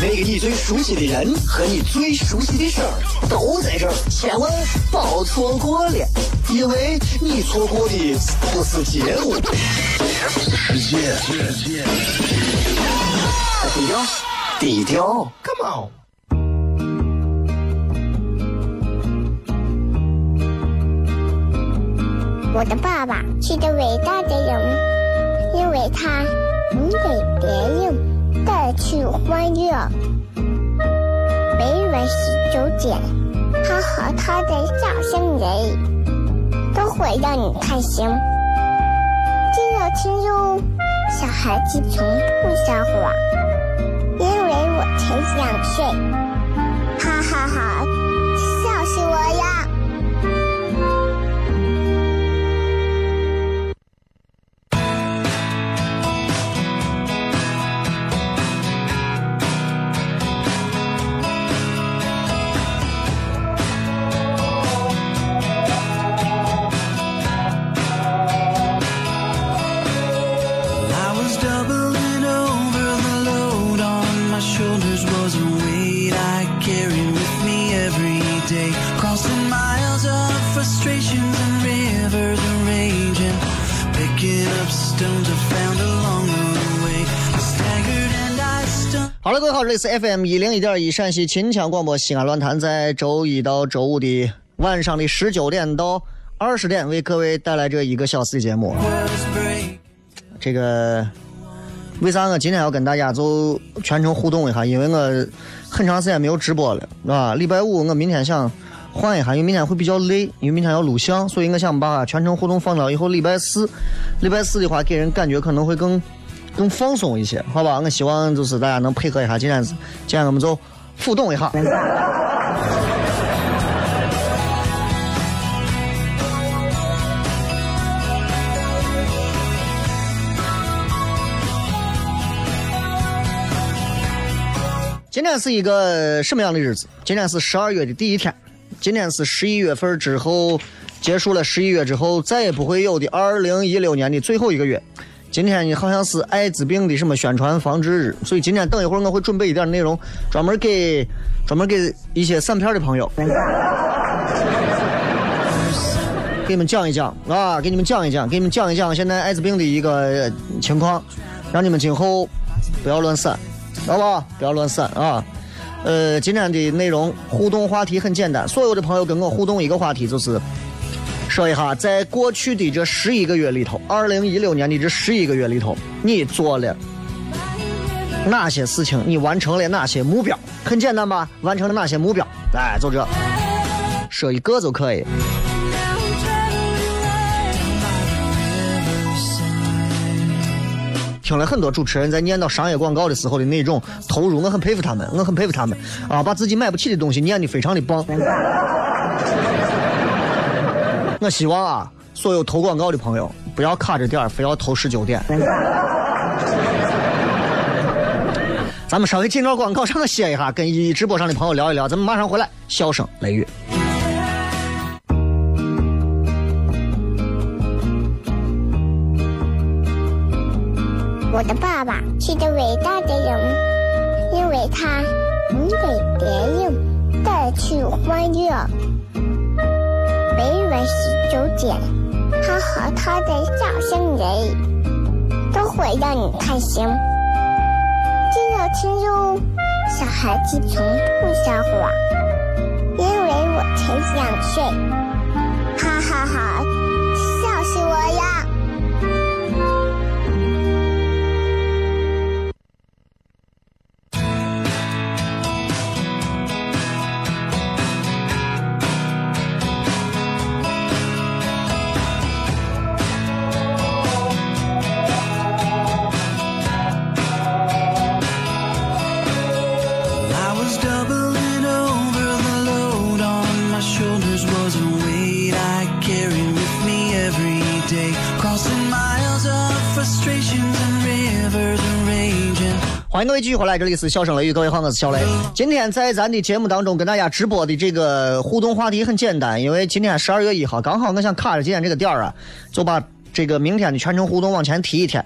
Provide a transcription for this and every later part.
那个你最熟悉的人和你最熟悉的事儿都在这儿，千万别错过了，因为你错过的不是节目，是世界。低调，低调，Come on。我的爸爸是个伟大的人，因为他能给别人带去欢乐。每晚十九点，他和他的笑声人，都会让你开心。记得听哟，小孩子从不撒谎，因为我才两岁。FM 一零一点一陕西秦腔广播西安论坛，在周一到周五的晚上的十九点到二十点，为各位带来这一个小时的节目。这个为啥我今天要跟大家就全程互动一下？因为我很长时间没有直播了，是吧？礼拜五我明天想换一下，因为明天会比较累，因为明天要录像，所以我想把全程互动放到以后礼拜四。礼拜四的话，给人感觉可能会更更放松一些，好吧？我希望就是大家能配合一下，今天今天我们就互动一下。今天是一个什么样的日子？今天是十二月的第一天，今天是十一月份之后结束了十一月之后再也不会有的二零一六年的最后一个月。今天好像是艾滋病的什么宣传防治日，所以今天等一会儿我会准备一点内容，专门给专门给一些散片的朋友，给你们讲一讲啊，给你们讲一讲，给你们讲一讲现在艾滋病的一个情况，让你们今后不要乱散，好不好？不要乱散啊！呃，今天的内容互动话题很简单，所有的朋友跟我互动一个话题，就是说一下，在过去的这十一个月里头，二零一六年的这十一个月里头，你做了哪些事情？你完成了哪些目标？很简单吧？完成了哪些目标？哎，就这，说一个就可以。听了很多主持人在念到商业广告的时候的那种投入，我很佩服他们，我很佩服他们啊，把自己买不起的东西念的非常的棒。我希望啊，所有投广告的朋友不要卡着点儿，非要投十九点。咱们稍微进段广告，让我歇一下，跟一直播上的朋友聊一聊。咱们马上回来，笑声雷雨。我的爸爸是个伟大的人，因为他能给别人带去欢乐。每晚十九点，他和他的笑声人，都会让你开心。记得听哟，小孩子从不撒谎，因为我才两岁。哈哈哈，欢迎各位继续回来，这里是笑声雷雨，各位好，我是小雷。今天在咱的节目当中跟大家直播的这个互动话题很简单，因为今天十二月一号，刚好我想卡着今天这个点儿啊，就把这个明天的全程互动往前提一天。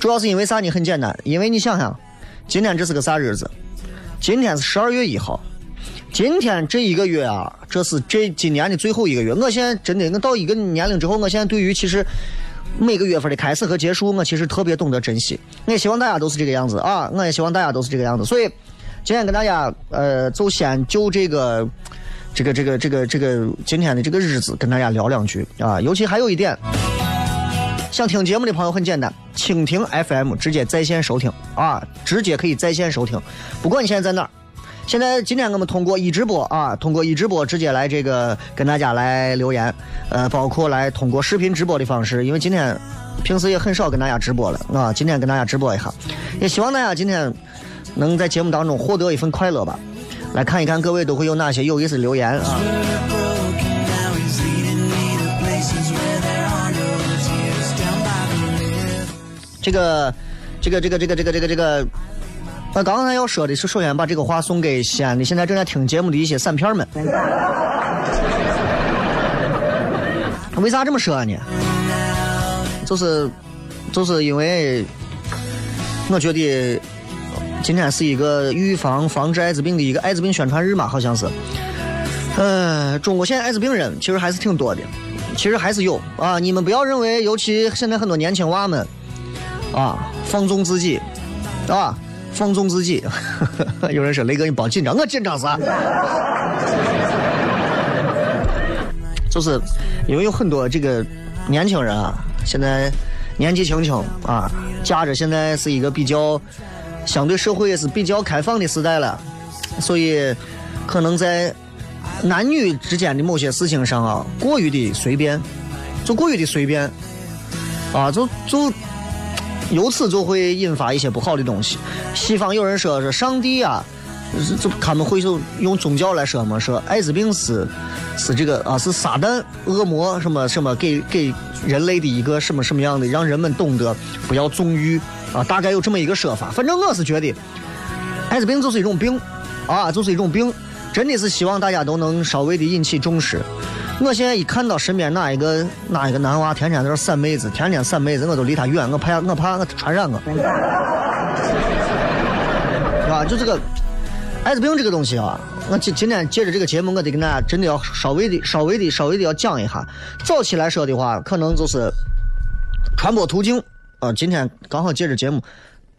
主要是因为啥呢？很简单，因为你想想，今天这是个啥日子？今天是十二月一号，今天这一个月啊，这是这今年的最后一个月。我现在真的，我到一个年龄之后，我现在对于其实每个月份的开始和结束，我其实特别懂得珍惜。我也希望大家都是这个样子啊！我也希望大家都是这个样子。所以今天跟大家呃，就先就这个这个这个这个这个今天的这个日子跟大家聊两句啊。尤其还有一点，想听节目的朋友很简单，蜻蜓 FM 直接在线收听啊，直接可以在线收听，不管你现在在哪儿。现在今天我们通过一直播啊，通过一直播直接来这个跟大家来留言，呃，包括来通过视频直播的方式，因为今天平时也很少跟大家直播了啊，今天跟大家直播一下，也希望大家今天能在节目当中获得一份快乐吧。来看一看各位都会有哪些有意思的留言啊。这个，这个，这个，这个，这个，这个，这个，那刚才要说的是，首先把这个话送给西安的现在正在听节目的一些散片们。为啥这么说呢？就是，就是因为我觉得今天是一个预防防治艾滋病的一个艾滋病宣传日嘛，好像是。呃，中国现在艾滋病人其实还是挺多的，其实还是有啊。你们不要认为，尤其现在很多年轻娃们啊，放纵自己啊，放纵自己。有人说雷哥你别紧张，我紧张啥？就是因为有很多这个年轻人啊，现在年纪轻轻啊，夹着现在是一个比较相对社会也是比较开放的时代了，所以可能在男女之间的某些事情上啊，过于的随便，就过于的随便啊，就就由此就会引发一些不好的东西。西方有人说是上帝啊，就他们会就用宗教来说嘛，说艾滋病是是这个啊是撒旦恶魔什么什么给给人类的一个什么什么样的，让人们懂得不要纵欲啊，大概有这么一个说法。反正我是觉得艾滋病就是一种病啊，就是一种病，真的是希望大家都能稍微的引起重视。我现在一看到身边哪一个哪一个男娃天天在这闪妹子，天天闪妹子，我都离他远，我怕我怕我传染我。啊，就这个艾滋病这个东西啊，我今今天借着这个节目，我得跟大家真的要稍微的、稍微的、稍微的要讲一下。早期来说的话，可能就是传播途径啊。今天刚好借着节目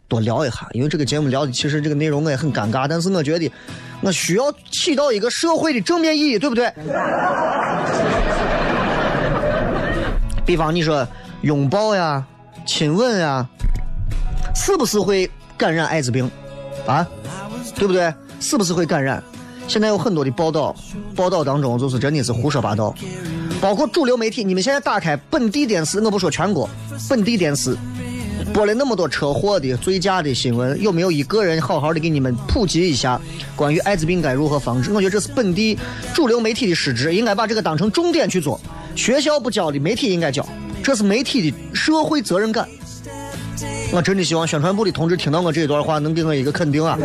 多聊一下，因为这个节目聊的其实这个内容我也很尴尬，但是我觉得我需要起到一个社会的正面意义，对不对？比方你说拥抱呀、亲吻呀，是不是会感染艾滋病啊？对不对？是不是会感染？现在有很多的报道，报道当中就是真的是胡说八道，包括主流媒体。你们现在打开本地电视，我不说全国，本地电视播了那么多车祸的、醉驾的新闻，有没有一个人好好的给你们普及一下关于艾滋病该如何防治？我觉得这是本地主流媒体的失职，应该把这个当成重点去做。学校不教的，媒体应该教，这是媒体的社会责任感。我真的希望宣传部的同志听到我这段话，能给我一个肯定啊！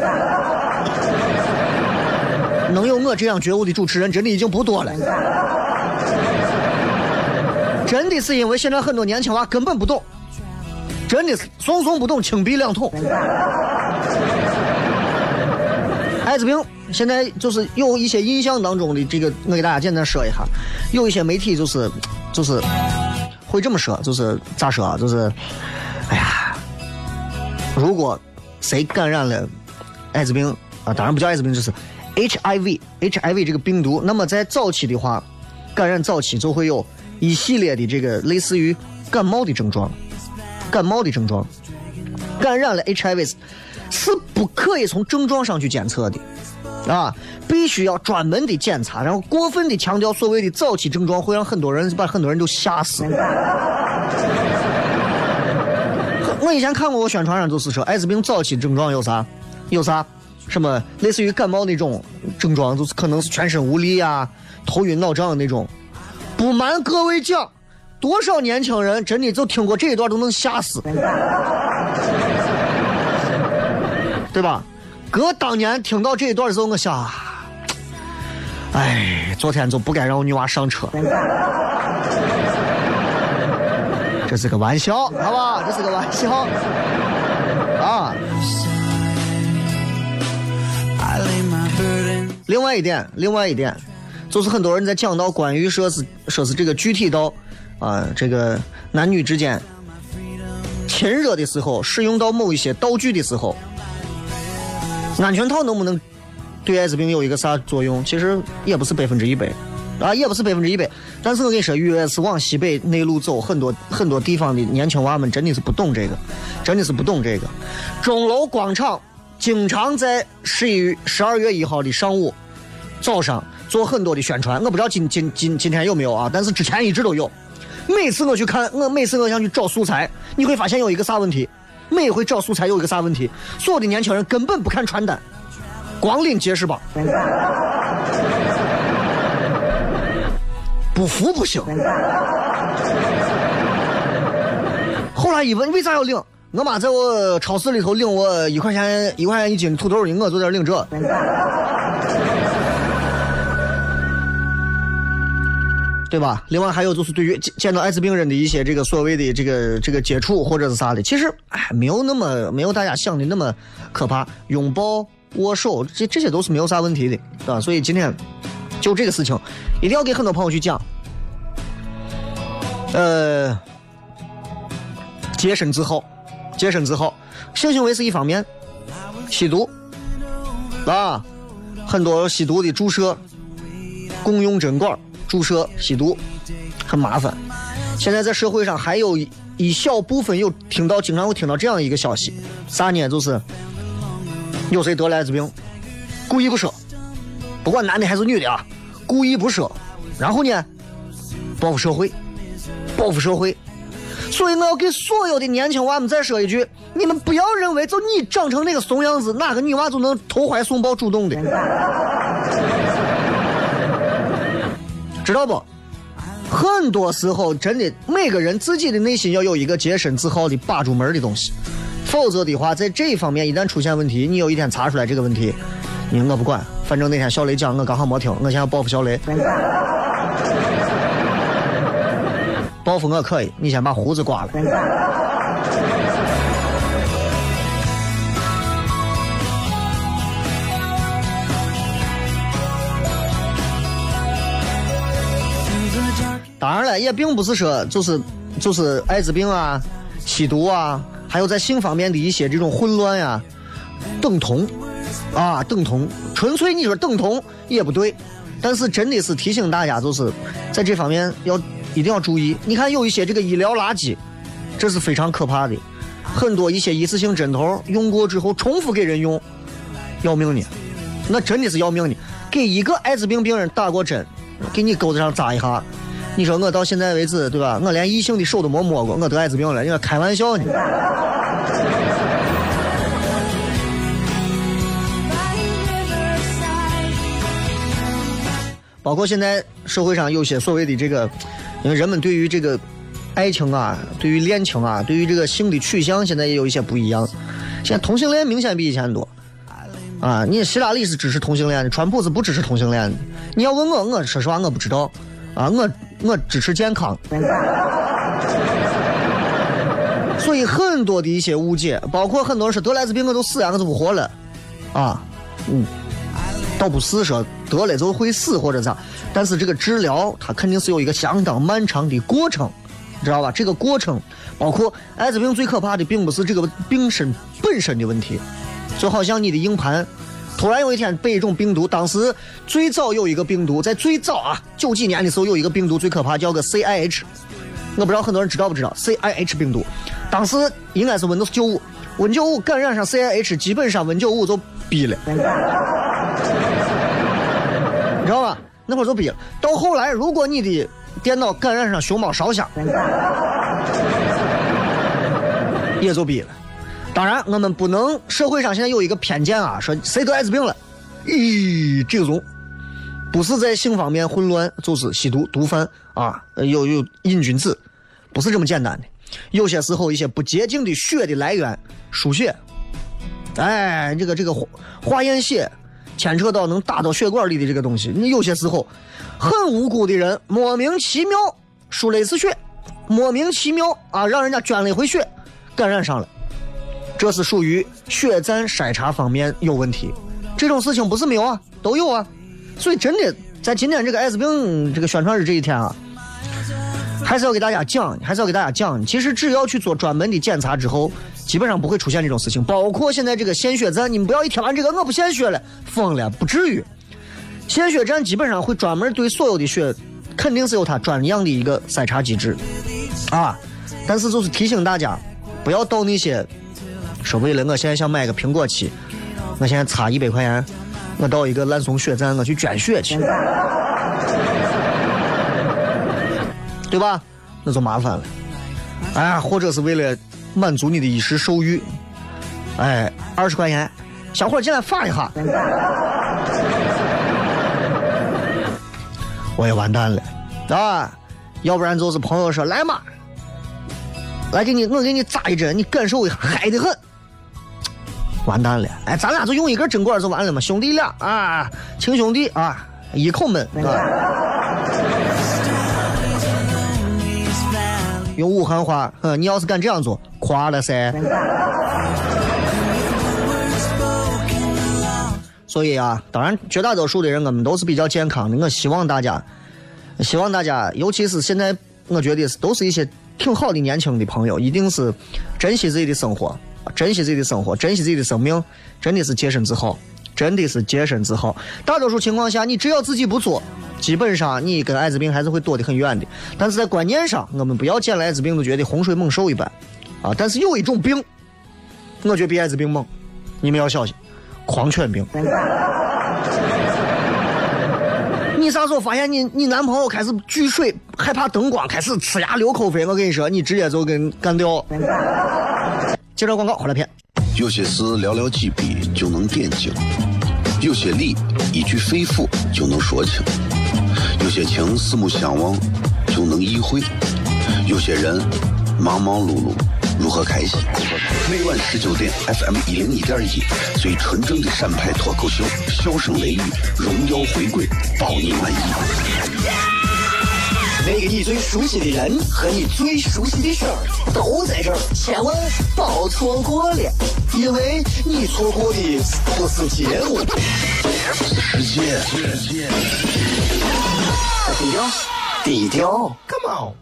能有我这样觉悟的主持人，真的已经不多了。真的是因为现在很多年轻娃根本不懂，真的是怂怂不懂，轻笔两桶。艾滋病现在就是有一些印象当中的这个，我给大家简单说一下，有一些媒体就是就是会这么说，就是咋说啊？就是哎呀，如果谁感染了艾滋病啊，当然不叫艾滋病，就是 HIV，HIV 这个病毒，那么在早期的话，感染早期就会有一系列的这个类似于感冒的症状，感冒的症状，感染了 HIV 是不可以从症状上去检测的。啊，必须要专门的检查，然后过分的强调所谓的早期症状，会让很多人把很多人都吓死。我以前看过我宣传上就是说，艾滋病早期症状有啥？有啥？什么类似于感冒那种症状，就是可能是全身无力啊、头晕脑胀那种。不瞒各位讲，多少年轻人真的就听过这一段都能吓死，对吧？哥当年听到这一段的时候，我想，哎，昨天就不该让我女娃上车。这是个玩笑，好吧？这是个玩笑啊。另外一点，另外一点，就是很多人在讲到关于说是说是这个具体到啊、这个男女之间亲热的时候，使用到某一些道具的时候，安全套能不能对艾滋病有一个啥作用？其实也不是百分之一百。啊，也不是百分之一百，但是我跟你说，越是往西北内陆走，很多很多地方的年轻娃们真的是不懂这个，真的是不懂这个。钟楼广场经常在十一十二月一号的上午早上做很多的宣传，我不知道今今今今天有没有啊，但是之前一直都有。每次我去看，我每次我想去找素材，你会发现有一个啥问题？每回找素材有一个啥问题？所有的年轻人根本不看传单，光领揭示榜，不服不行。后来一问为啥要领，我妈在我超市里头领我一块钱一块钱一斤土豆，我就在这领这。对吧？另外还有就是对于见见到艾滋病人的一些这个所谓的这个这个接触或者是啥的，其实哎没有那么没有大家想的那么可怕，拥抱、握手这这些都是没有啥问题的，对吧？所以今天就这个事情，一定要给很多朋友去讲。呃，洁身自好，洁身自好，性行为是一方面，吸毒啊，很多吸毒的注射，共用针管注射吸毒很麻烦。现在在社会上还有一一小部分有听到，经常会听到这样一个消息，啥呢？就是有谁得了艾滋病，故意不说，不管男的还是女的啊，故意不说，然后呢，报复社会，报复社会。所以我要给所有的年轻娃们再说一句：你们不要认为就你长成那个怂样子，哪个女娃就能投怀送抱主动的，知道不？很多时候，真的每个人自己的内心要有一个洁身自好的把住门的东西，否则的话，在这方面一旦出现问题，你有一天查出来这个问题，你我不管，反正那天小雷讲我刚好没听，我现在要报复小雷。报复我可以，你先把胡子刮了。也并不是说就是就是艾滋病啊、吸毒啊，还有在性方面的一些这种混乱呀、等同啊等同，纯粹你说等同也不对，但是真的是提醒大家，就是在这方面要一定要注意。你看有一些这个医疗垃圾，这是非常可怕的，很多一些一次性针头用过之后重复给人用，要命的，那真的是要命的。给一个艾滋病病人打过针，给你钩子上扎一下。你说我到现在为止，对吧？我连异性的手都没摸过，我得艾滋病了，你说开玩笑呢？包括现在社会上有些所谓的这个，因为人们对于这个爱情啊，对于恋情啊，对于这个性的取向，现在也有一些不一样。现在同性恋明显比以前多。啊，你希拉里是支持同性恋的，川普是不支持同性恋的。你要问我，我说实话我不知道。啊，我我支持健康。所以很多的一些误解，包括很多人说得了艾滋病我都死呀，我就不活了。啊，嗯，倒不是说得了就会死或者咋，但是这个治疗它肯定是有一个相当漫长的过程，知道吧？这个过程包括艾滋病最可怕的并不是这个病身本身的问题。就好像你的硬盘，突然有一天被一种病毒，当时最早有一个病毒，在最早啊九几年的时候有一个病毒最可怕，叫个 CIH，我不知道很多人知道不知道 CIH 病毒，当时应该是 Windows 九五，Win 九五感染上 CIH，基本上 Win 九五就毙了，你知道吧？那会儿就毙了。到后来，如果你的电脑感染上熊猫烧香，也就毙了。当然，我们不能。社会上现在有一个偏见啊，说谁得艾滋病了，咦，这种不是在性方面混乱，就是吸毒、毒贩啊，有有瘾君子不是这么简单的。有些时候，一些不洁净的血的来源，输血，哎，这个这个化验血，牵扯到能打到血管里的这个东西。你有些时候，很无辜的人莫名其妙输了一次血，莫名其妙啊，让人家捐了一回血，感染上了，这是属于血站筛查方面有问题。这种事情不是没有啊，都有啊。所以真的，在今天这个艾滋病这个宣传日这一天啊。还是要给大家讲，还是要给大家讲。其实只要去做专门的检查之后，基本上不会出现这种事情。包括现在这个献血站，你们不要一听完这个我不献血了，疯了，不至于。献血站基本上会专门对所有的血，肯定是有它专样的一个筛查机制啊。但是就是提醒大家，不要到那些说为了我现在想买个苹果七，我现在差一百块钱，我到一个烂怂血站我去捐血去。对吧？那就麻烦了。哎，或者是为了满足你的一时兽欲，哎，二十块钱，小伙进来发一下，我也完蛋了，啊！要不然就是朋友说来嘛，来给你，我给你扎一针，你感受一下，嗨的很。完蛋了，哎，咱俩就用一根针管就完了嘛，兄弟俩啊，亲兄弟啊，一口闷啊。用武汉话，嗯，你要是敢这样做，垮了噻。所以啊，当然，绝大多数的人我们都是比较健康的。我希望大家，希望大家，尤其是现在，我觉得是都是一些挺好的年轻的朋友，一定是珍惜自己的生活，珍惜自己的生活，珍惜自己的生命，真的是洁身自好，真的是洁身自好。大多数情况下，你只要自己不做。基本上你跟艾滋病还是会躲得很远的，但是在观念上，我们不要见了艾滋病都觉得洪水猛兽一般，啊！但是有一种病，我觉得比艾滋病猛，你们要小心，狂犬病。你啥时候发现你你男朋友开始惧水，害怕灯光，开始呲牙流口水，我跟你说，你直接就跟干掉。接着广告，回来片。有些事寥寥几笔就能点睛，有些理一句肺腑就能说清。有些情四目相望就能意会，有些人忙忙碌碌如何开心？每晚十九点，FM 一零一点一，最纯正的陕派脱口秀，笑声雷雨，荣耀回归，保你满意。那个你最熟悉的人和你最熟悉的事儿都在这儿，千万别错过了，因为你错过的不是节目，世界。低调，低调，Come on。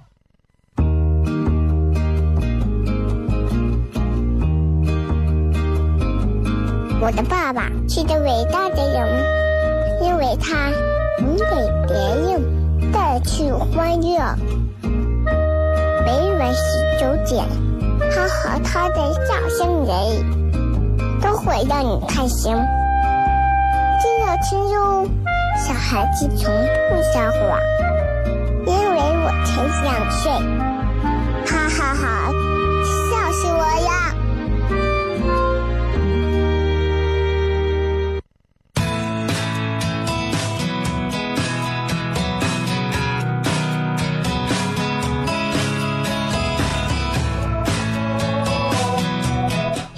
我的爸爸是个伟大的人，因为他能给别人去欢乐。每晚十九点，他和他的笑声人，都会让你开心。记得听哟。小孩子从不撒谎，因为我才两岁。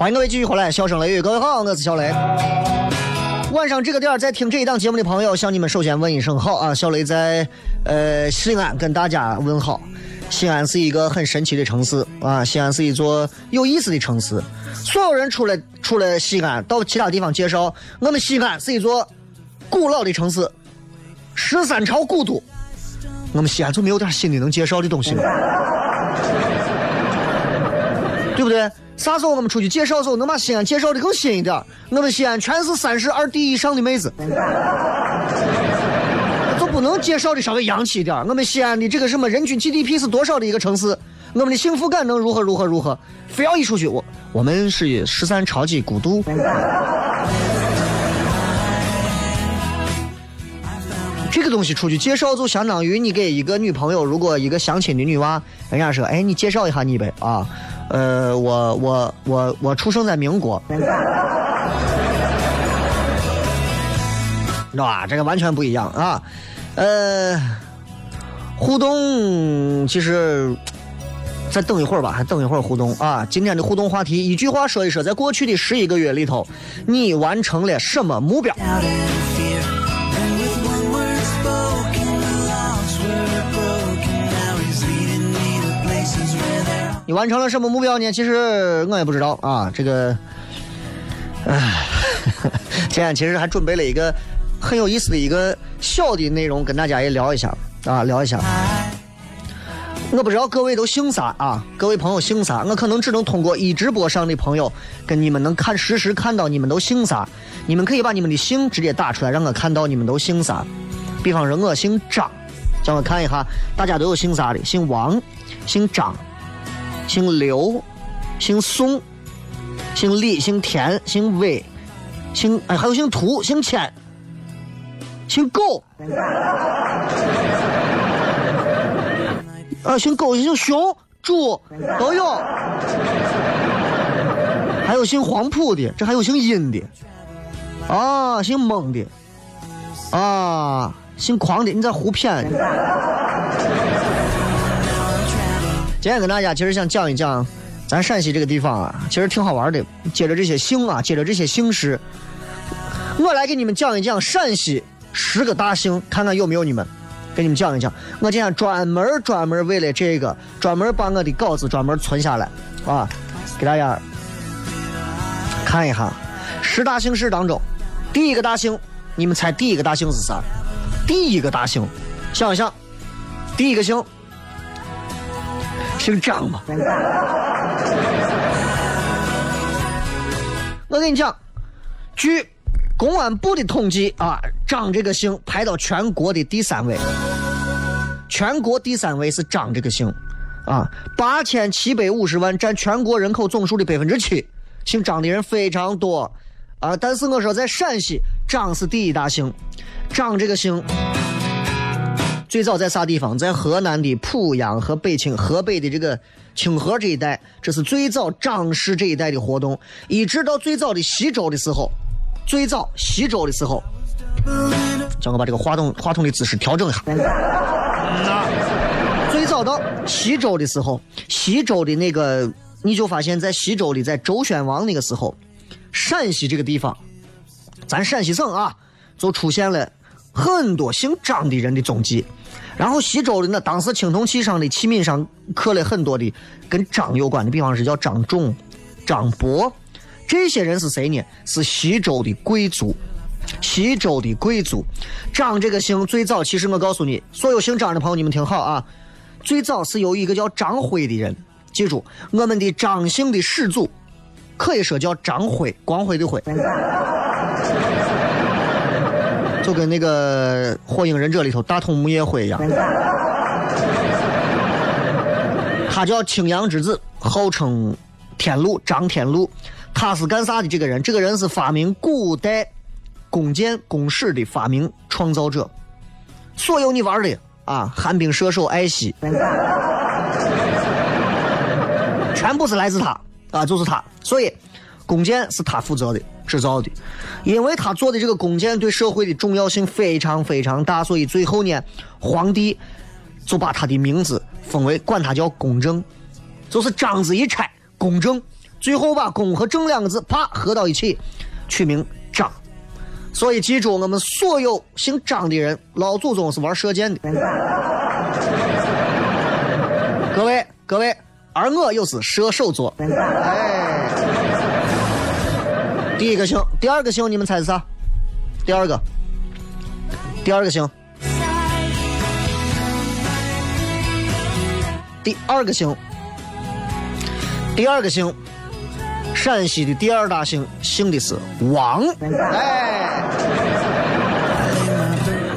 欢迎各位继续回来，笑声雷雨，各位好，我是小雷。晚上这个点在听这一档节目的朋友，向你们首先问一声好啊！小雷在呃西安跟大家问好。西安是一个很神奇的城市啊，西安是一座有意思的城市。所有人出来出来西安，到其他地方介绍，我们西安是一座古老的城市，十三朝古都。我们西安就没有点新的能介绍的东西吗？对不对？啥时候我们出去介绍的时候，能把西安介绍的更新一点？我们西安全是三十二 D 以上的妹子，就不能介绍的稍微洋气一点？我们西安的这个什么人均 GDP 是多少的一个城市？我们的幸福感能如何如何如何？非要一出去，我我们是十三超级孤独。这个东西出去介绍，就相当于你给一个女朋友，如果一个相亲的女娃，人家说，哎，你介绍一下你呗啊。呃，我我我我出生在民国，知道吧？这个完全不一样啊。呃，互动其实再等一会儿吧，还等一会儿互动啊！今天的互动话题，一句话说一说，在过去的十一个月里头，你完成了什么目标？你完成了什么目标呢？其实我也不知道啊。这个，唉，今天其实还准备了一个很有意思的一个小的内容，跟大家也聊一下啊，聊一下。我不知道各位都姓啥啊？各位朋友姓啥？我可能只能通过一直播上的朋友跟你们能看实时看到你们都姓啥。你们可以把你们的姓直接打出来，让我看到你们都姓啥。比方说，我姓张，叫我看一下，大家都有姓啥的？姓王，姓张，姓刘，姓宋，姓李，姓田，姓魏，姓哎还有姓涂，姓谦，姓狗。啊，姓狗，姓熊、猪都有，还有姓黄埔的，这还有姓殷的，啊，姓蒙的，啊，姓狂的，你在胡骗？今天跟大家其实想讲一讲，咱陕西这个地方啊，其实挺好玩的。接着这些姓啊，接着这些姓氏，我来给你们讲一讲陕西十个大姓，看看有没有你们。给你们讲一讲，我今天专门专门为了这个，专门把我的稿子专门存下来啊，给大家看一下十大姓氏当中，第一个大姓，你们猜第一个大姓是啥？第一个大姓，想一想，第一个姓姓张吗？我跟你讲，据公安部的统计啊，张这个姓排到全国的第三位，全国第三位是张这个姓，啊，八千七百五十万占全国人口总数的百分之七，姓张的人非常多，啊，但是我说在陕西，张是第一大姓，张这个姓。最早在啥地方？在河南的濮阳和北清，河北的这个清河这一带，这是最早张氏这一带的活动，一直到最早的西周的时候，最早西周的时候，叫我把这个话筒话筒的姿势调整一下。最早到西周的时候，西周的那个你就发现，在西周的在周宣王那个时候，陕西这个地方，咱陕西省啊，就出现了很多姓张的人的踪迹。然后西周的那当时青铜器上的器皿上刻了很多的跟张有关的，比方是叫张仲、张伯，这些人是谁呢？是西周的贵族。西周的贵族，张这个姓最早，其实我告诉你，所有姓张的朋友，你们听好啊，最早是由一个叫张辉的人，记住，我们的张姓的始祖，可以说叫张辉，光辉的辉，就跟那个《火影忍者》里头大筒木叶辉一样，他叫青阳之子，号称天禄张天禄，他是干啥的？这个人，这个人是发明古代。弓箭、弓矢的发明创造者，所有你玩的啊，寒冰射手艾希，全部是来自他啊，就是他。所以，弓箭是他负责的制造的，因为他做的这个弓箭对社会的重要性非常非常大，所以最后呢，皇帝就把他的名字封为，管他叫公正，就是章子一拆，公正，最后把公和正两个字啪合到一起，取名张。所以记住，我们所有姓张的人，老祖宗是玩射箭的。各位各位，而我又是射手座。哎，第一个姓，第二个姓，你们猜是啥？第二个，第二个姓，第二个姓，第二个姓。陕西的第二大姓姓的是王，哎，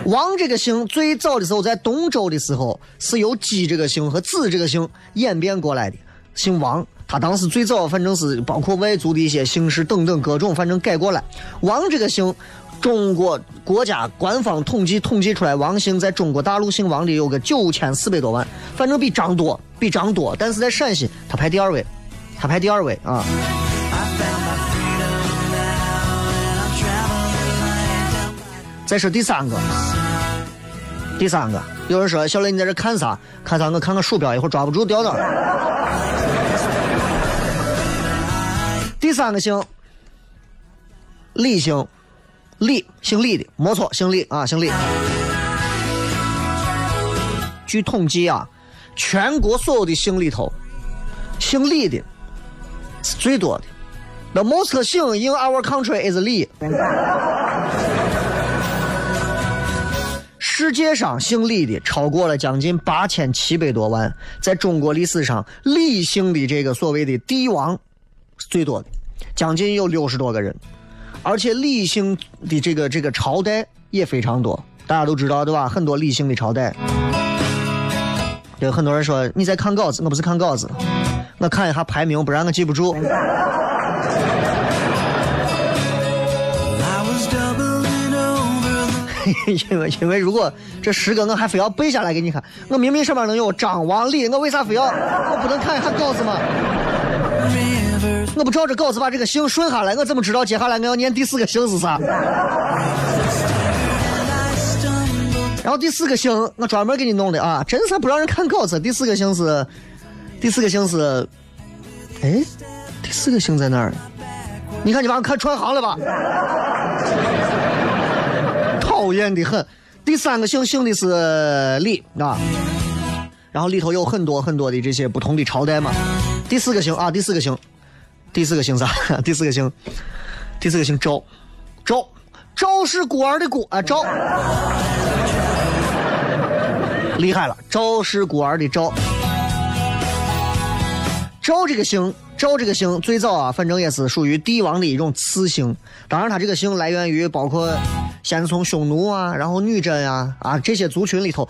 王这个姓最早的时候在东周的时候是由姬这个姓和子这个姓演变过来的，姓王。他当时最早反正是包括外族的一些姓氏等等各种，反正改过来。王这个姓，中国国家官方统计统计出来，王姓在中国大陆姓王的有个九千四百多万，反正比张多，比张多。但是在陕西他排第二位，他排第二位啊。再说第三个，第三个，有人说小雷你在这看啥？看啥？我看看鼠标，一会儿抓不住掉哪三个姓李姓，李姓李的，没错，姓李啊，姓李。据统计啊，全国所有的姓里头，姓李的是最多的。The most 姓 in our country is 李。世界上姓李的超过了将近八千七百多万，在中国历史上，李姓的这个所谓的帝王是最多的，将近有六十多个人，而且李姓的这个这个朝代也非常多，大家都知道对吧？很多李姓的朝代。有很多人说你在看稿子，我不是看稿子，我看一下排名，不然我记不住。因为因为如果这十个我还非要背下来给你看，我明明上面能有张王李，我为啥非要我不能看一下稿子吗？我不照着稿子把这个姓顺下来，我怎么知道接下来我要念第四个姓是啥？然后第四个姓我专门给你弄的啊，真是不让人看稿子。第四个姓是，第四个姓是，哎，第四个姓在哪儿？你看你把我看串行了吧？讨厌的很。第三个姓姓的是李啊，然后里头有很多很多的这些不同的朝代嘛。第四个姓啊，第四个姓，第四个姓啥？第四个姓，第四个姓赵，赵，赵是孤儿的孤啊，赵。厉害了，赵是孤儿的赵。赵这个姓，赵这个姓最早啊，反正也是属于帝王的一种赐姓。当然，他这个姓来源于包括先从匈奴啊，然后女真啊啊这些族群里头，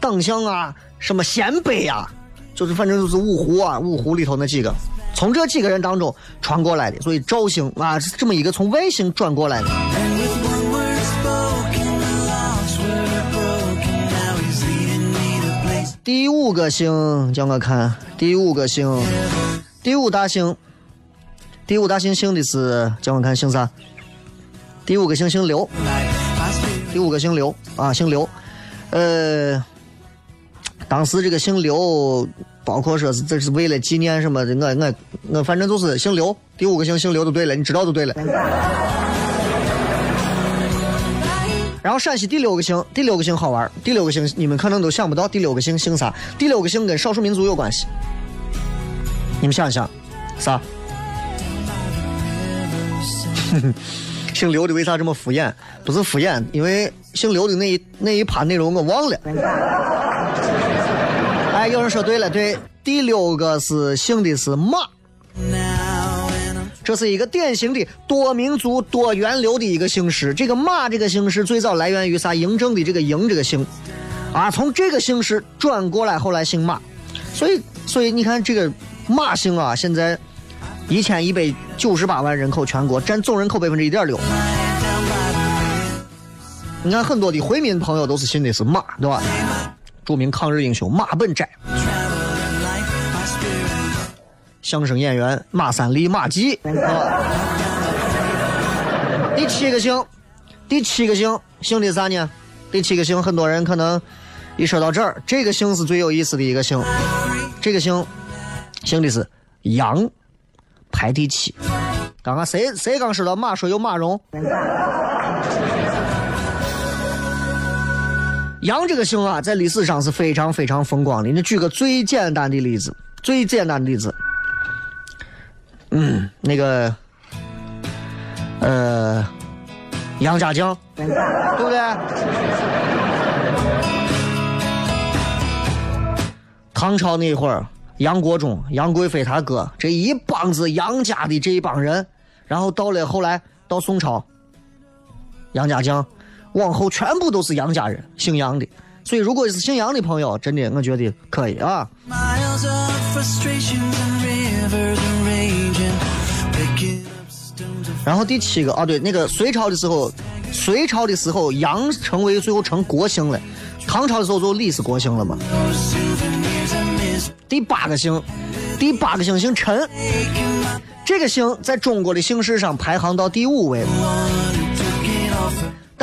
党项啊，什么鲜卑啊，就是反正就是五胡啊，五胡里头那几个，从这几个人当中传过来的，所以赵星啊，是这么一个从外星转过来的。第五个星叫我看，第五个星，第五大星，第五大星姓的是叫我看姓啥？第五个姓姓刘，第五个姓刘啊，姓刘，呃，当时这个姓刘。包括说是这是为了纪念什么的，我我我反正就是姓刘，第五个姓姓刘就对了，你知道就对了。然后陕西第六个姓，第六个姓好玩，第六个姓你们可能都想不到，第六个姓姓啥？第六个姓跟少数民族有关系，你们想想，啥？姓刘的为啥这么敷衍？不是敷衍，因为姓刘的那一那一趴内容我忘了。有人说对了，对，第六个是姓的是马，这是一个典型的多民族多源流的一个姓氏。这个马这个姓氏最早来源于啥？嬴政的这个嬴这个姓，啊，从这个姓氏转过来，后来姓马。所以，所以你看这个马姓啊，现在一千一百九十八万人口，全国占总人口百分之一点六。你看很多的回民朋友都是信的是马，对吧？著名抗日英雄马本斋，相声演员马三立、马季，第七个姓，第七个姓姓的啥呢？第七个姓很多人可能一说到这儿，这个姓是最有意思的一个姓，这个姓姓的是杨，排第七。刚刚谁谁刚说到马，说有马蓉。杨这个姓啊，在历史上是非常非常风光的。你举个最简单的例子，最简单的例子，嗯，那个，呃，杨家将，对不对？唐朝那会儿，杨国忠、杨贵妃他哥这一帮子杨家的这一帮人，然后到了后来到宋朝，杨家将，往后全部都是杨家人，姓杨的。所以，如果是姓杨的朋友，真的我觉得可以啊。然后第七个啊，对，那个隋朝的时候，隋朝的时候杨成为最后成国姓了，唐朝的时候就李是国姓了嘛。第八个姓，第八个姓姓陈这个姓在中国的姓氏上排行到第五位，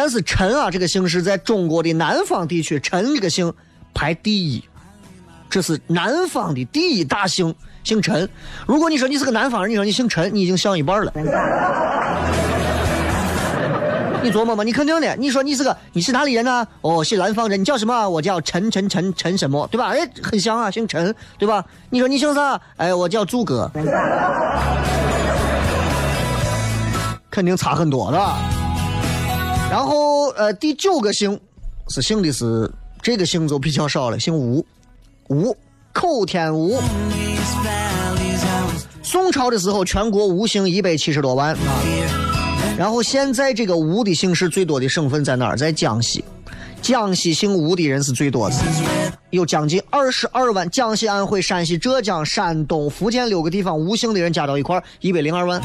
但是陈啊这个姓氏在中国的南方地区，陈这个姓排第一，这是南方的第一大姓，姓陈。如果你说你是个南方人，你说你姓陈，你已经像一半了。你琢磨嘛，你肯定的。你说你是个你是哪里人呢？哦，是南方人。你叫什么？我叫陈陈陈陈什么，对吧？哎，很像啊，姓陈，对吧？你说你姓啥？哎，我叫诸葛。肯定差很多的。然后呃，第九个姓是姓的是这个姓就比较少了，姓吴，吴口天吴。宋朝的时候，全国吴姓一百七十多万啊。然后现在这个吴的姓氏最多的省份在哪儿？在江西，江西姓吴的人是最多的，有将近二十二万。江西、安徽、山西、浙江、山东、福建六个地方吴姓的人加到一块，一百零二万。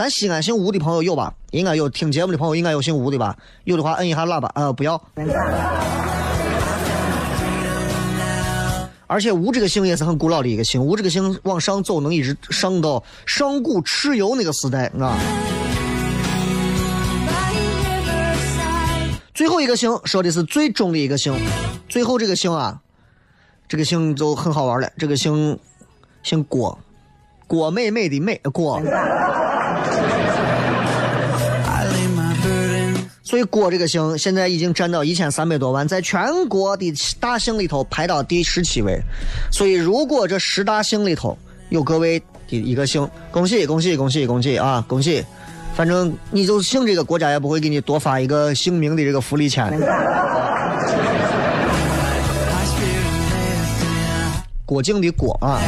咱西安姓吴的朋友有吧？应该有，听节目的朋友应该有姓吴的吧？有的话摁一下喇叭，呃，不要。而且吴这个姓也是很古老的一个姓，吴这个姓往上走能一直上到上古蚩尤那个时代啊。最后一个姓说的是最终的一个姓，最后这个姓啊，这个姓就很好玩了，这个姓姓郭，郭美美的美郭。所以郭这个姓现在已经占到一千三百多万，在全国的大姓里头排到第十七位。所以如果这十大姓里头有各位的一个姓，恭喜恭喜恭喜恭喜啊！恭喜！反正你就姓这个，国家也不会给你多发一个姓名的这个福利钱。郭靖的郭啊！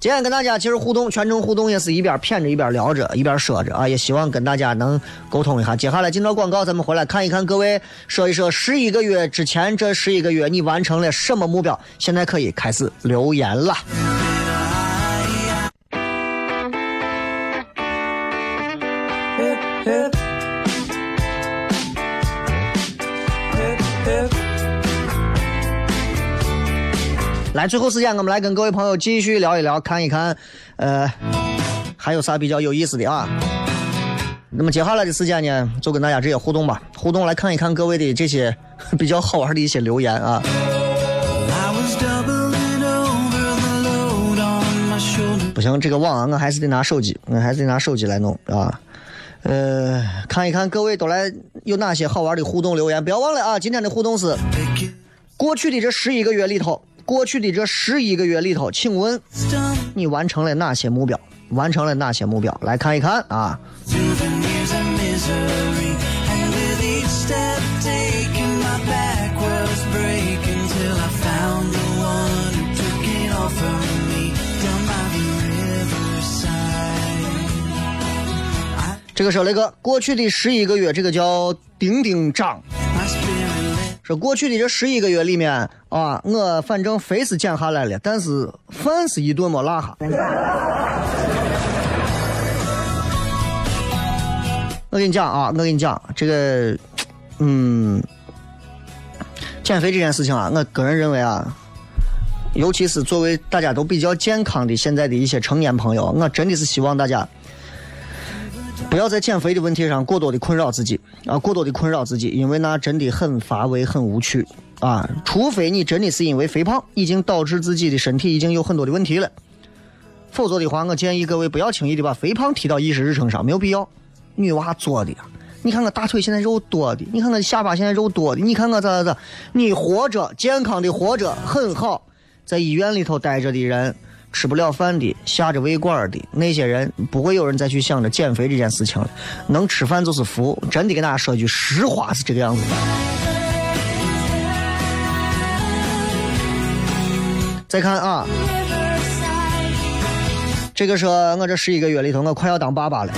今天跟大家其实互动，全程互动也是一边骗着一边聊着一边说着啊，也希望跟大家能沟通一下。接下来进到广告，咱们回来看一看各位说一说十一个月之前这十一个月你完成了什么目标？现在可以开始留言了。来，最后时间我们来跟各位朋友继续聊一聊，看一看，呃，还有啥比较有意思的啊？那么接下来的时间呢，就跟大家直接互动吧，互动来看一看各位的这些比较好玩的一些留言啊。不行，这个网啊，我还是得拿手机，我还是得拿手机来弄啊。呃，看一看各位都来有哪些好玩的互动留言，不要忘了啊！今天的互动是过去的这十一个月里头。过去的这十一个月里头，请问你完成了哪些目标？完成了哪些目标？来看一看啊！这个说雷哥过去的十一个月，这个叫顶顶涨。说过去的这十一个月里面啊，我反正肥是减下来了，但是饭是一顿没落下。我跟你讲啊，我跟你讲这个，嗯，减肥这件事情啊，我个人认为啊，尤其是作为大家都比较健康的现在的一些成年朋友，我真的是希望大家。不要在减肥的问题上过多的困扰自己啊，过多的困扰自己，因为那真的很乏味、很无趣啊。除非你真的是因为肥胖已经导致自己的身体已经有很多的问题了，否则的话，我建议各位不要轻易的把肥胖提到议事日程上，没有必要。女娃做的呀，你看看大腿现在肉多的，你看看下巴现在肉多的，你看看咋咋咋，你活着健康的活着很好，在医院里头待着的人。吃不了饭的，下着胃管的那些人，不会有人再去想着减肥这件事情了。能吃饭就是福，真的跟大家说句实话是这个样子的。再看啊，这个说我这十一个月里头，我快要当爸爸了，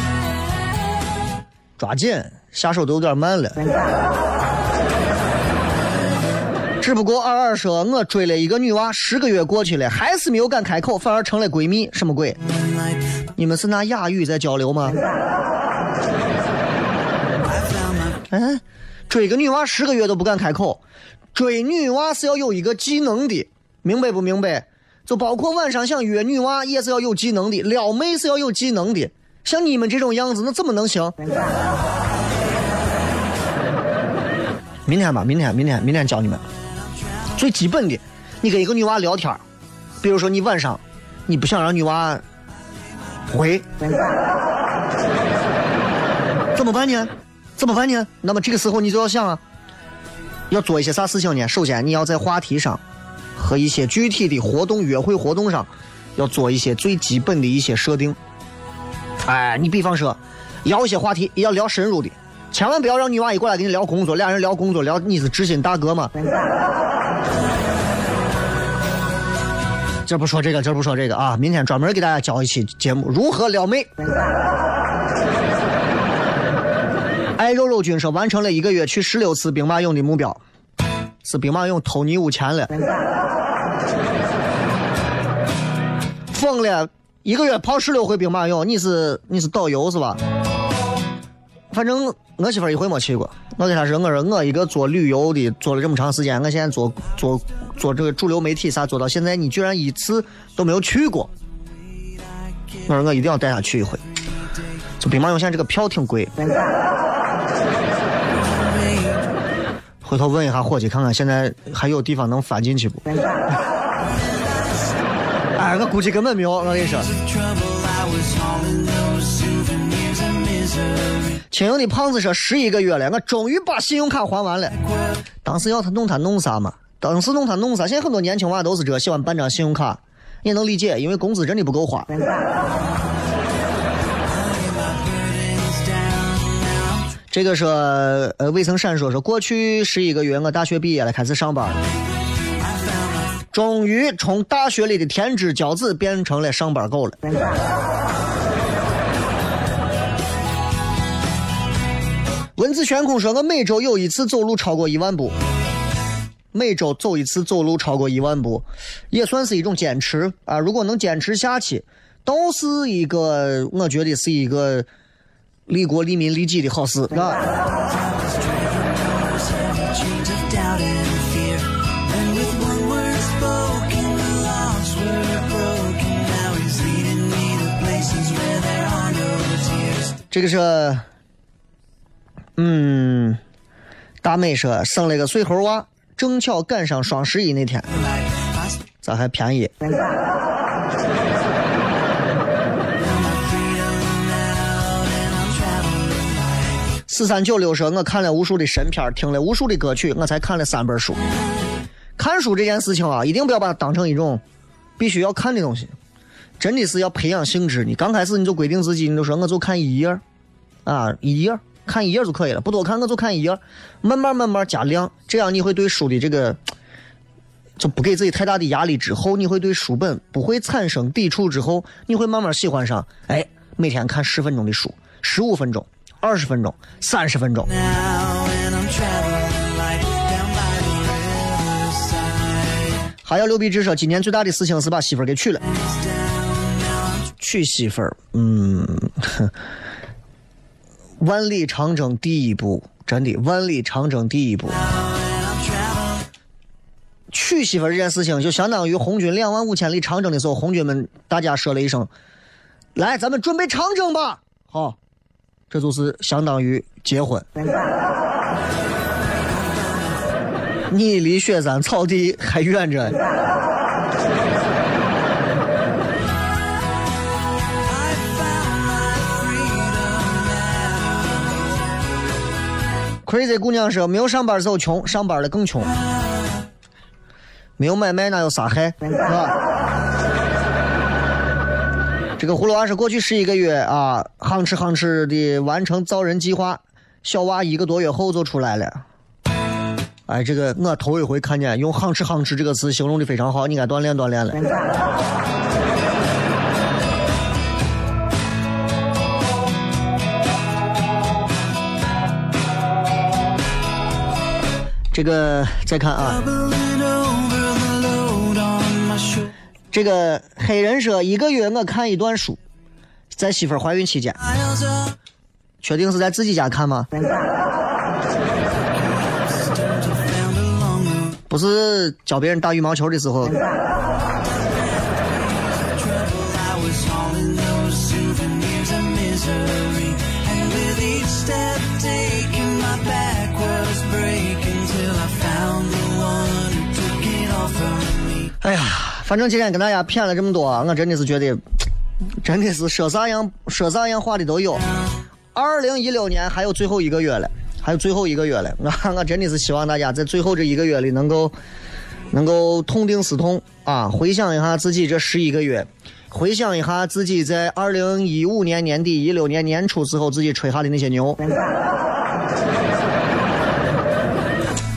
抓紧，下手都有点慢了。只不过二二说，我追了一个女娃，十个月过去了，还是没有敢开口，反而成了闺蜜，什么鬼？你们是拿哑语在交流吗？嗯，追个女娃十个月都不敢开口，追女娃是要有一个技能的，明白不明白？就包括晚上想约女娃也是要有技能的，撩妹是要有技能的，像你们这种样子，那怎么能行？明天吧，明天，明天，明天教你们。最基本的，你跟一个女娃聊天比如说你晚上你不想让女娃回，怎么办呢？怎么办呢？那么这个时候你就要想啊，要做一些啥事情呢？首先你要在话题上和一些具体的活动、约会活动上，要做一些最基本的一些设定。哎，你比方说，聊一些话题，要聊深入的，千万不要让女娃一过来跟你聊工作，俩人聊工作聊你是知心大哥嘛。今儿不说这个，今儿不说这个啊，明天专门给大家教一期节目如何撩妹。爱肉肉君说完成了一个月去十六次兵马俑的目标，是兵马俑偷你五钱了，疯了，一个月跑十六回兵马俑，你是你是导游是吧？反正我媳妇一回没去过，我跟她说，我说我一个做旅游的做了这么长时间，我现在做做做这个主流媒体啥做到现在，你居然一次都没有去过，我说我一定要带她去一回。就兵马俑现在这个票挺贵，回头问一下伙计，看看现在还有地方能翻进去不？哎，我估计根本没有，我跟你说。青油的胖子说十一个月了，我终于把信用卡还完了。当时要他弄他弄啥嘛？当时弄他弄啥？现在很多年轻娃都是这，喜欢办张信用卡，也能理解，因为工资真的不够花。这个说，呃，魏曾闪说说，过去十一个月，我大学毕业了，开始上班了，终于从大学里的天之骄子变成了上班狗了。孔子悬空说我每周有一次走路超过一万步。每周走一次走路超过一万步。也算是一种坚持啊如果能坚持下去倒是一个我觉得是一个利国利民利己的好事啊这个是嗯，大美说生了个水猴娃，正巧赶上双十一那天，咋还便宜？四三九六说，我看了无数的神片，听了无数的歌曲，我才看了三本书。看书这件事情啊，一定不要把它当成一种必须要看的东西，真的是要培养兴致。你刚开始你就规定自己，你就说我就看一页，啊，一页看一页就可以了，不多看我就看一页，慢慢慢慢加量，这样你会对书的这个就不给自己太大的压力，之后你会对书本不会产生抵触，之后你会慢慢喜欢上。哎，每天看十分钟的书，十五分钟、二十分钟、三十分钟。还有刘碧芝说，今年最大的事情是把媳妇儿给娶了。娶媳妇儿，嗯，哼万里长征第一步，真的万里长征第一步。娶媳妇这件事情，就相当于红军两万五千里长征的时候，红军们大家说了一声：“来，咱们准备长征吧。”好，这就是相当于结婚。你离雪山草地还远着。Crazy 姑娘说：“没有上班的时候穷，上班了更穷。没有买卖哪有杀害，是吧？”这个葫芦娃是过去十一个月啊，吭哧吭哧的完成造人计划，小娃一个多月后就出来了。哎，这个我头一回看见用“吭哧吭哧”这个词形容的非常好，你该锻炼锻炼了。这个再看啊，这个黑人说一个月。我看一段书，在媳妇怀孕期间确定是在自己家看吗？不是教别人打羽毛球的时候。哎呀，反正今天跟大家骗了这么多，我真的是觉得，真的是说啥样说啥样话的都有。二零一六年还有最后一个月了，还有最后一个月了，我 我真的是希望大家在最后这一个月里能够能够痛定思痛啊，回想一下自己这十一个月，回想一下自己在二零一五年年底、一六年年初时候自己吹下的那些牛。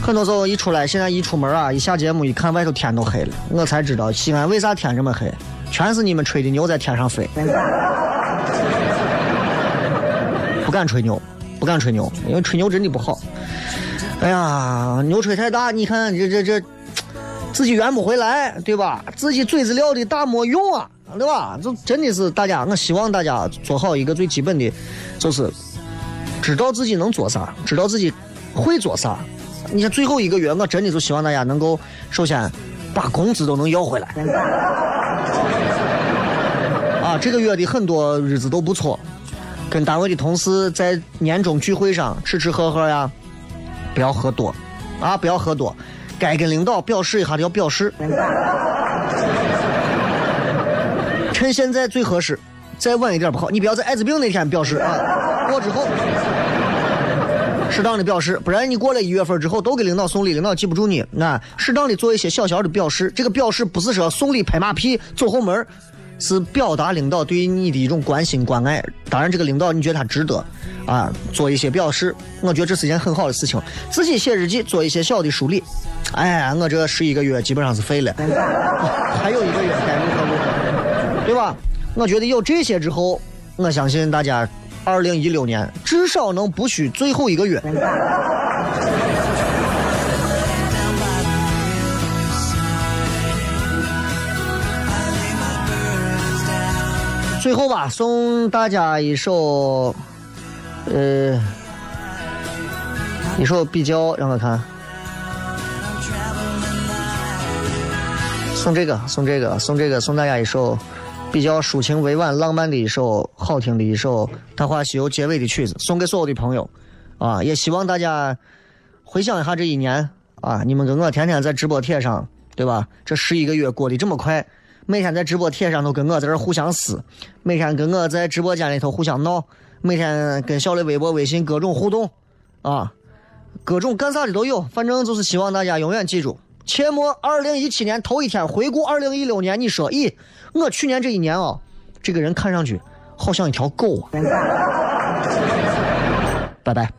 很多时候一出来，现在一出门啊，一下节目一看外头天都黑了，我才知道西安为啥天这么黑，全是你们吹的牛在天上飞。不敢吹牛，不敢吹牛，因为吹牛真的不好。哎呀，牛吹太大，你看这这这，自己圆不回来，对吧？自己嘴子撂的大没用啊，对吧？就真的是大家，我希望大家做好一个最基本的，就是知道自己能做啥，知道自己会做啥。你看最后一个月，我真的就希望大家能够首先把工资都能要回来。啊，这个月的很多日子都不错，跟单位的同事在年终聚会上吃吃喝喝呀，不要喝多，啊，不要喝多，该跟领导表示一下的要表示，趁现在最合适，再晚一点不好，你不要在艾滋病那天表示啊，过之后。适当的表示，不然你过了一月份之后都给领导送礼，领导记不住你。那适当的做一些小小的表示，这个表示不是说送礼拍马屁走后门，是表达领导对你的一种关心关爱。当然，这个领导你觉得他值得啊，做一些表示，我觉得这是一件很好的事情。自己写日记，做一些小的梳理。哎，我这十一个月基本上是废了，还有一个月该如何如何，对吧？我觉得有这些之后，我相信大家。二零一六年至少能不虚最后一个月。最后吧，送大家一首，呃，一首比较让我看，送这个，送这个，送这个，送大家一首。比较抒情委婉、浪漫的一首好听的一首《大话西游》结尾的曲子，送给所有的朋友，啊，也希望大家回想一下这一年啊，你们跟我天天在直播帖上，对吧？这十一个月过得这么快，每天在直播帖上都跟我在这互相撕，每天跟我在直播间里头互相闹，每天跟小的微博、微信各种互动，啊，各种干啥的都有，反正就是希望大家永远记住。切莫二零一七年头一天回顾二零一六年，你说，咦，我去年这一年啊，这个人看上去好像一条狗啊。拜拜。